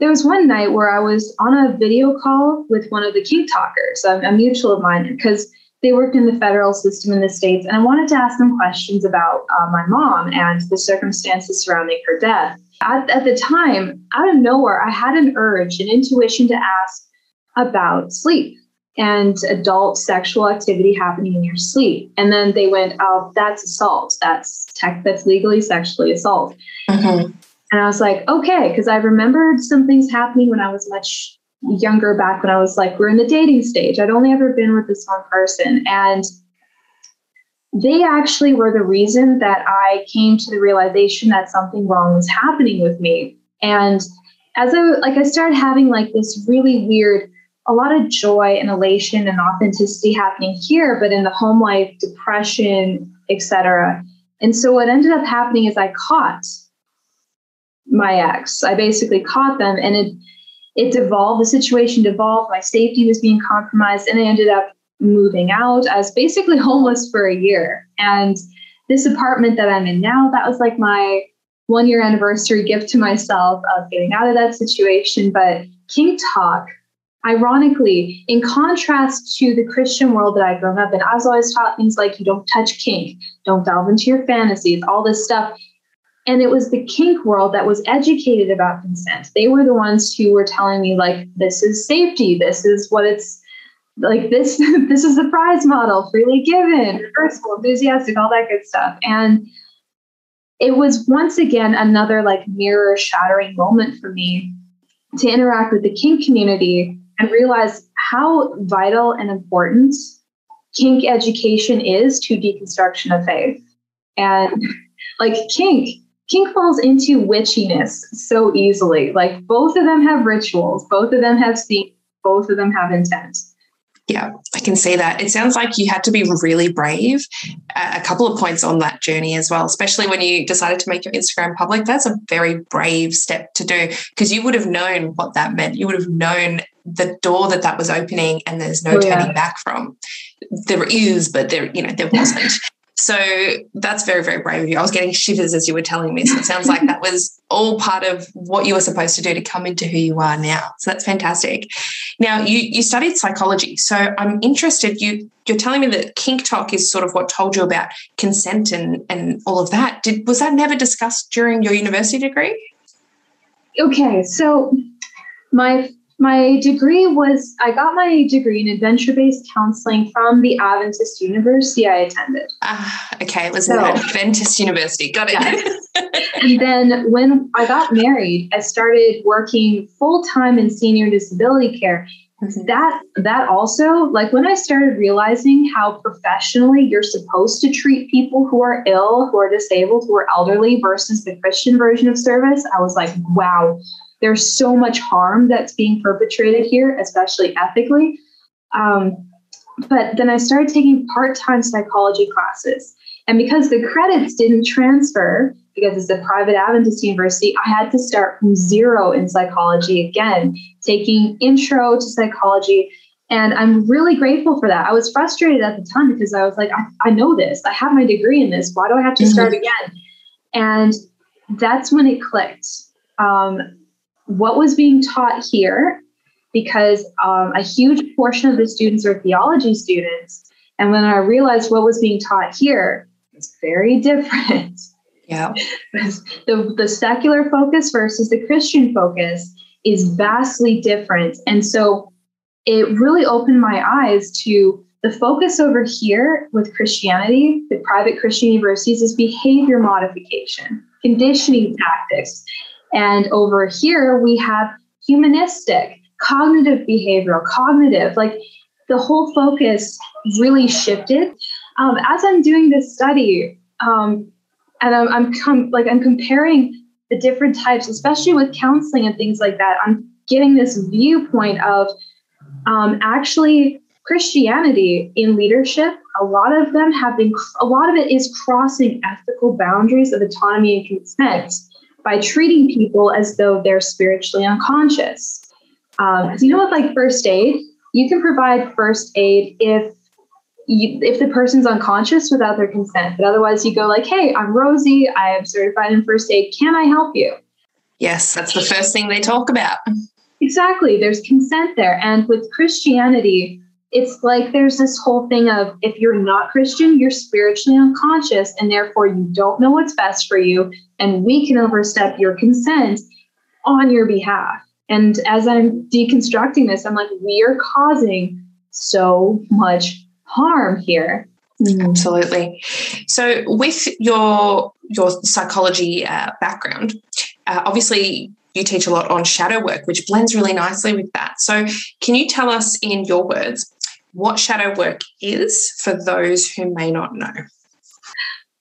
there was one night where I was on a video call with one of the KinkTokers, a, a mutual of mine, because they worked in the federal system in the States. And I wanted to ask them questions about uh, my mom and the circumstances surrounding her death. At, at the time, out of nowhere, I had an urge, an intuition to ask about sleep and adult sexual activity happening in your sleep. And then they went, "Oh, that's assault. That's tech. That's legally sexually assault." Mm-hmm. And I was like, "Okay," because I remembered some things happening when I was much younger, back when I was like, we're in the dating stage. I'd only ever been with this one person, and they actually were the reason that I came to the realization that something wrong was happening with me. And as I like I started having like this really weird a lot of joy and elation and authenticity happening here, but in the home life, depression, etc. And so what ended up happening is I caught my ex. I basically caught them and it it devolved, the situation devolved, my safety was being compromised, and I ended up moving out. I was basically homeless for a year. And this apartment that I'm in now, that was like my one year anniversary gift to myself of getting out of that situation. But Kink Talk, ironically, in contrast to the Christian world that I'd grown up in, I was always taught things like you don't touch kink, don't delve into your fantasies, all this stuff. And it was the kink world that was educated about consent. They were the ones who were telling me, like, this is safety, this is what it's like this this is the FRIES model freely given reversible enthusiastic all that good stuff. And it was once again another like mirror shattering moment for me to interact with the kink community and realize how vital and important kink education is to deconstruction of faith. And like kink kink falls into witchiness so easily. Like both of them have rituals both of them have themes both of them have intent yeah, I can see that. It sounds like you had to be really brave a couple of points on that journey as well, especially when you decided to make your Instagram public. That's a very brave step to do because you would have known what that meant. You would have known the door that that was opening and there's no oh, turning yeah. back from. There is, but there, you know, there wasn't. So that's very, very brave of you. I was getting shivers as you were telling me. So it sounds like that was all part of what you were supposed to do to come into who you are now. So that's fantastic. Now you you studied psychology. So I'm interested, you you're telling me that KinkTok is sort of what told you about consent and, and all of that. Did was that never discussed during your university degree? Okay, so my my degree was, I got my degree in adventure based counseling from the Adventist University I attended. Ah, okay. It was so, Adventist University. Got it. and then when I got married, I started working full time in senior disability care. Mm-hmm. That that also like when I started realizing how professionally you're supposed to treat people who are ill, who are disabled, who are elderly versus the Christian version of service, I was like, wow, there's so much harm that's being perpetrated here, especially ethically. Um, but then I started taking part time psychology classes. And because the credits didn't transfer, because it's a private Adventist university, I had to start from zero in psychology again, taking intro to psychology. And I'm really grateful for that. I was frustrated at the time because I was like, I, I know this, I have my degree in this. Why do I have to mm-hmm. start again? And that's when it clicked. Um, what was being taught here, because um, a huge portion of the students are theology students. And when I realized what was being taught here, it's very different. Yeah. the, the secular focus versus the Christian focus is vastly different. And so it really opened my eyes to the focus over here with Christianity, the private Christian universities, is behavior modification, conditioning tactics. And over here, we have humanistic, cognitive behavioral, cognitive, like the whole focus really shifted. Um, as I'm doing this study, um, and I'm, I'm com- like I'm comparing the different types, especially with counseling and things like that. I'm getting this viewpoint of um, actually Christianity in leadership. A lot of them have been. A lot of it is crossing ethical boundaries of autonomy and consent by treating people as though they're spiritually unconscious. Um, you know, with like first aid, you can provide first aid if you, if the person's unconscious without their consent. But otherwise, you go like, "Hey, I'm Rosei. I am certified in first aid. Can I help you?" Yes, that's the first thing they talk about. Exactly. There's consent there, and with Christianity, it's like there's this whole thing of if you're not Christian, you're spiritually unconscious, and therefore you don't know what's best for you, and we can overstep your consent on your behalf. And as I'm deconstructing this, I'm like, we are causing so much harm here. Mm. Absolutely. So, with your your psychology uh, background, uh, obviously you teach a lot on shadow work, which blends really nicely with that. So, can you tell us in your words what shadow work is for those who may not know?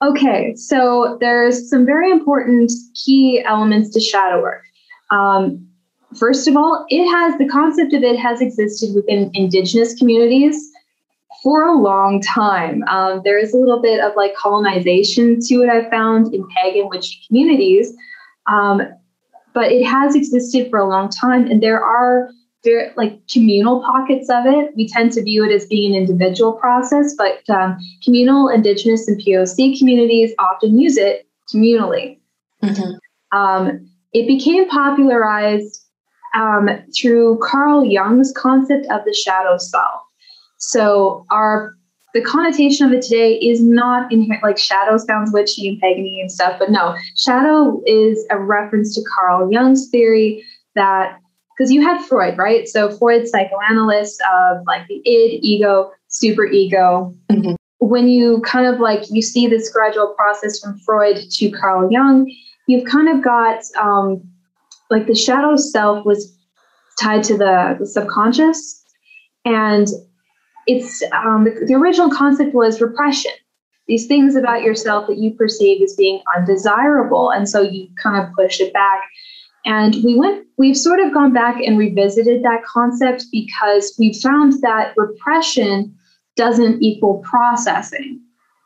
Okay, so there's some very important key elements to shadow work. Um, first of all, it has the concept of it has existed within indigenous communities for a long time. Um, there is a little bit of like colonization to it, I found in pagan witchy communities, um, but it has existed for a long time, and there are very like communal pockets of it. We tend to view it as being an individual process, but um, communal, indigenous, and POC communities often use it communally. Mm-hmm. Um, it became popularized um, through Carl Jung's concept of the shadow self. So our the connotation of it today is not inherent like shadow sounds witchy and pagany and stuff, but no, shadow is a reference to Carl Jung's theory that because you had Freud, right? So Freud, psychoanalyst of like the id, ego, super ego. Mm-hmm. When you kind of like you see this gradual process from Freud to Carl Jung, you've kind of got um, like the shadow self was tied to the, the subconscious and it's um, the, the original concept was repression these things about yourself that you perceive as being undesirable and so you kind of push it back and we went we've sort of gone back and revisited that concept because we found that repression doesn't equal processing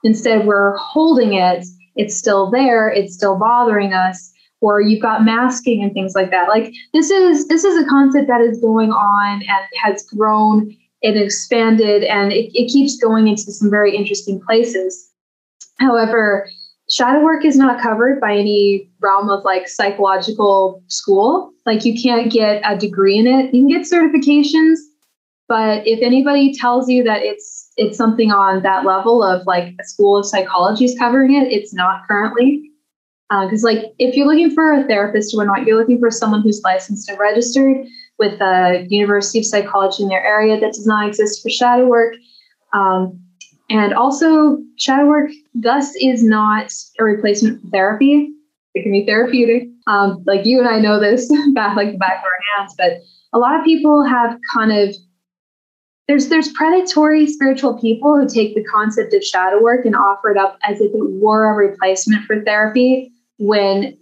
instead we're holding it it's still there it's still bothering us or you've got masking and things like that like this is this is a concept that is going on and has grown it expanded and it, it keeps going into some very interesting places. However, shadow work is not covered by any realm of like psychological school. Like you can't get a degree in it. You can get certifications, but if anybody tells you that it's it's something on that level of like a school of psychology is covering it, it's not currently. Because uh, like if you're looking for a therapist or not, you're looking for someone who's licensed and registered with a University of Psychology in their area that does not exist for shadow work. Um, and also, shadow work thus is not a replacement for therapy. It can be therapeutic. Um, like you and I know this back like the back of our hands, but a lot of people have kind of there's there's predatory spiritual people who take the concept of shadow work and offer it up as if it were a replacement for therapy when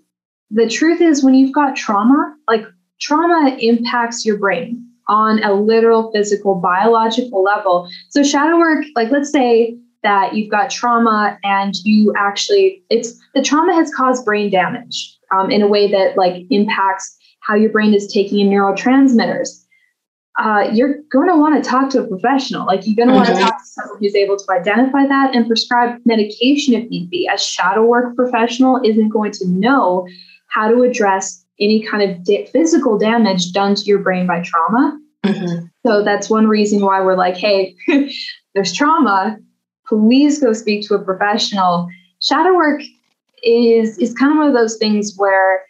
the truth is when you've got trauma like trauma impacts your brain on a literal physical biological level. So shadow work, like let's say that you've got trauma and you actually it's the trauma has caused brain damage um, in a way that like impacts how your brain is taking in neurotransmitters uh, you're going to want to talk to a professional like you're going to mm-hmm. want to talk to someone who's able to identify that and prescribe medication if need be a shadow work professional isn't going to know how to address any kind of physical damage done to your brain by trauma mm-hmm. so that's one reason why we're like hey there's trauma please go speak to a professional. Shadow work is is kind of one of those things where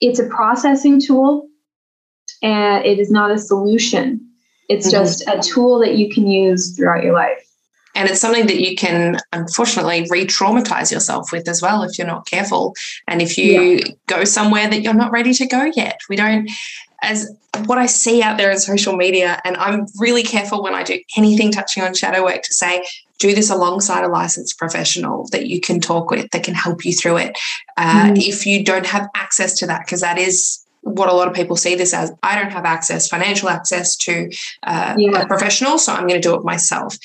it's a processing tool and it is not a solution. It's mm-hmm. just a tool that you can use throughout your life. And it's something that you can unfortunately re traumatize yourself with as well if you're not careful. And if you yeah. go somewhere that you're not ready to go yet, we don't, as what I see out there in social media, and I'm really careful when I do anything touching on shadow work to say, do this alongside a licensed professional that you can talk with that can help you through it. Uh, mm. If you don't have access to that, because that is what a lot of people see this as I don't have access, financial access to uh, yeah. a professional, so I'm going to do it myself.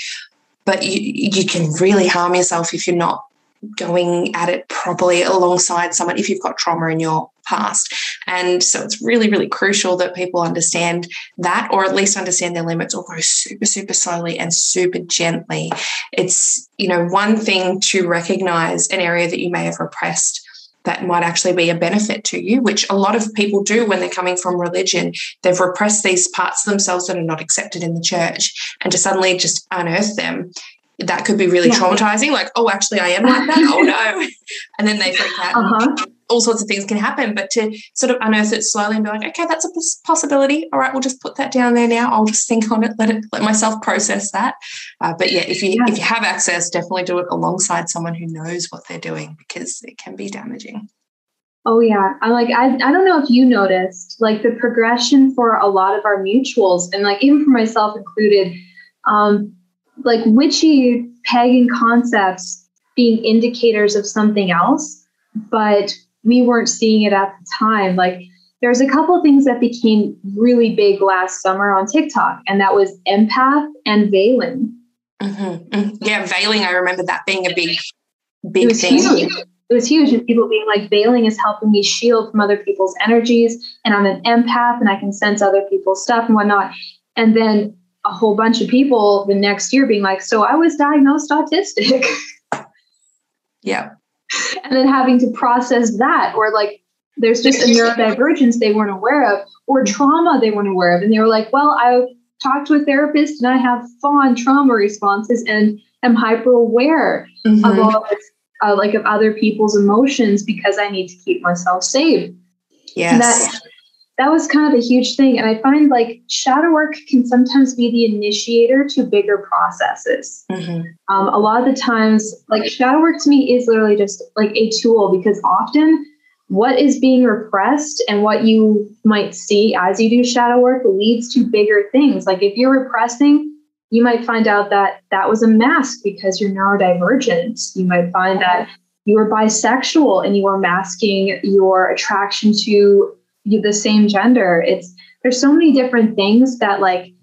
But you, you can really harm yourself if you're not going at it properly alongside someone if you've got trauma in your past. And so it's really, really crucial that people understand that or at least understand their limits or go super, super slowly and super gently. It's, you know, one thing to recognize an area that you may have repressed that might actually be a benefit to you, which a lot of people do when they're coming from religion. They've repressed these parts of themselves that are not accepted in the church, and to suddenly just unearth them that could be really yeah. traumatizing. Like, oh, actually, I am like that. oh no, and then they freak out. Uh-huh. All sorts of things can happen, but to sort of unearth it slowly and be like, okay, that's a possibility. All right, we'll just put that down there now. I'll just think on it, let it, let myself process that. Uh, but yeah, if you yeah. if you have access, definitely do it alongside someone who knows what they're doing because it can be damaging. Oh yeah, I'm like I I don't know if you noticed like the progression for a lot of our mutuals and like even for myself included. Um, like witchy pagan concepts being indicators of something else, but we weren't seeing it at the time. Like there's a couple things that became really big last summer on TikTok, and that was empath and veiling. Mm-hmm. mm-hmm. Yeah, veiling. I remember that being a big, big it thing. Huge. It was huge. And people being like, veiling is helping me shield from other people's energies, and I'm an empath, and I can sense other people's stuff and whatnot. And then a whole bunch of people the next year being like, so I was diagnosed autistic. yeah. And then having to process that, or like there's just a neurodivergence they weren't aware of, or trauma they weren't aware of. And they were like, well, I talked to a therapist and I have fawn trauma responses and am hyper aware mm-hmm. of all this, uh, like of other people's emotions because I need to keep myself safe. Yes that was kind of a huge thing. And I find like shadow work can sometimes be the initiator to bigger processes. Mm-hmm. Um, a lot of the times, like shadow work to me is literally just like a tool because often what is being repressed and what you might see as you do shadow work leads to bigger things. Like if you're repressing, you might find out that that was a mask because you're neurodivergent. You might find that you were bisexual and you were masking your attraction to the same gender. It's there's so many different things that like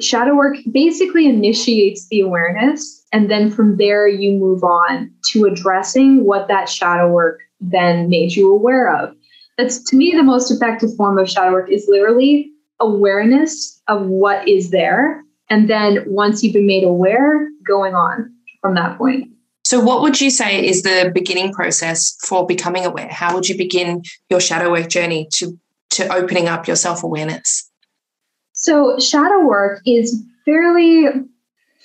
shadow work basically initiates the awareness and then from there you move on to addressing what that shadow work then made you aware of. That's to me the most effective form of shadow work is literally awareness of what is there and then once you've been made aware going on from that point. So, what would you say is the beginning process for becoming aware? How would you begin your shadow work journey to, to opening up your self awareness? So, shadow work is fairly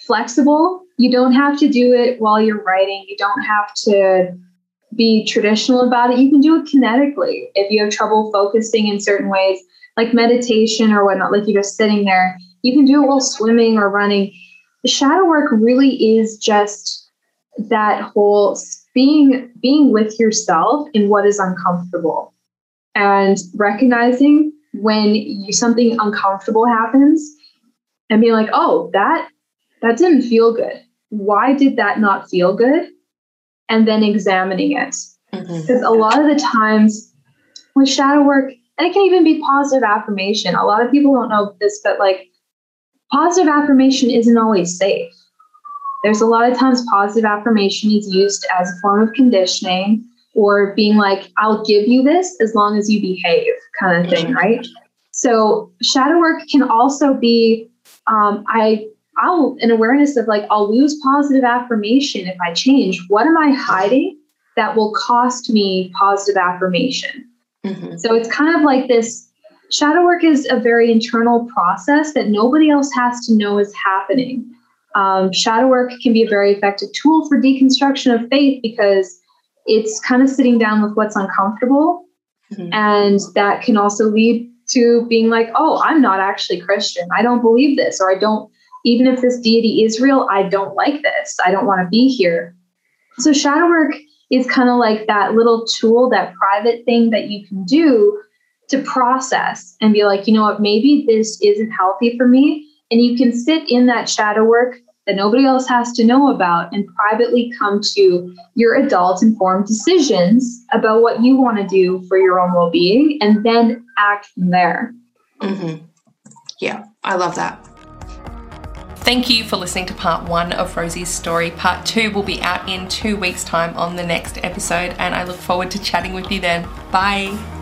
flexible. You don't have to do it while you're writing, you don't have to be traditional about it. You can do it kinetically if you have trouble focusing in certain ways, like meditation or whatnot, like you're just sitting there. You can do it while swimming or running. Shadow work really is just that whole being being with yourself in what is uncomfortable and recognizing when you, something uncomfortable happens and being like oh that that didn't feel good why did that not feel good and then examining it mm-hmm. because a lot of the times with shadow work and it can even be positive affirmation. A lot of people don't know this, but like positive affirmation isn't always safe. There's a lot of times positive affirmation is used as a form of conditioning or being like, I'll give you this as long as you behave, kind of thing, right? So shadow work can also be um, I I'll an awareness of like I'll lose positive affirmation if I change. What am I hiding that will cost me positive affirmation? Mm-hmm. So it's kind of like this shadow work is a very internal process that nobody else has to know is happening. Um, shadow work can be a very effective tool for deconstruction of faith because it's kind of sitting down with what's uncomfortable. Mm-hmm. And that can also lead to being like, oh, I'm not actually Christian. I don't believe this, or I don't, even if this deity is real, I don't like this. I don't want to be here. So, shadow work is kind of like that little tool, that private thing that you can do to process and be like, you know what, maybe this isn't healthy for me. And you can sit in that shadow work that nobody else has to know about and privately come to your adult informed decisions about what you want to do for your own well being and then act from there. Mm-hmm. Yeah, I love that. Thank you for listening to part one of Rosei's story. Part two will be out in two weeks' time on the next episode, and I look forward to chatting with you then. Bye.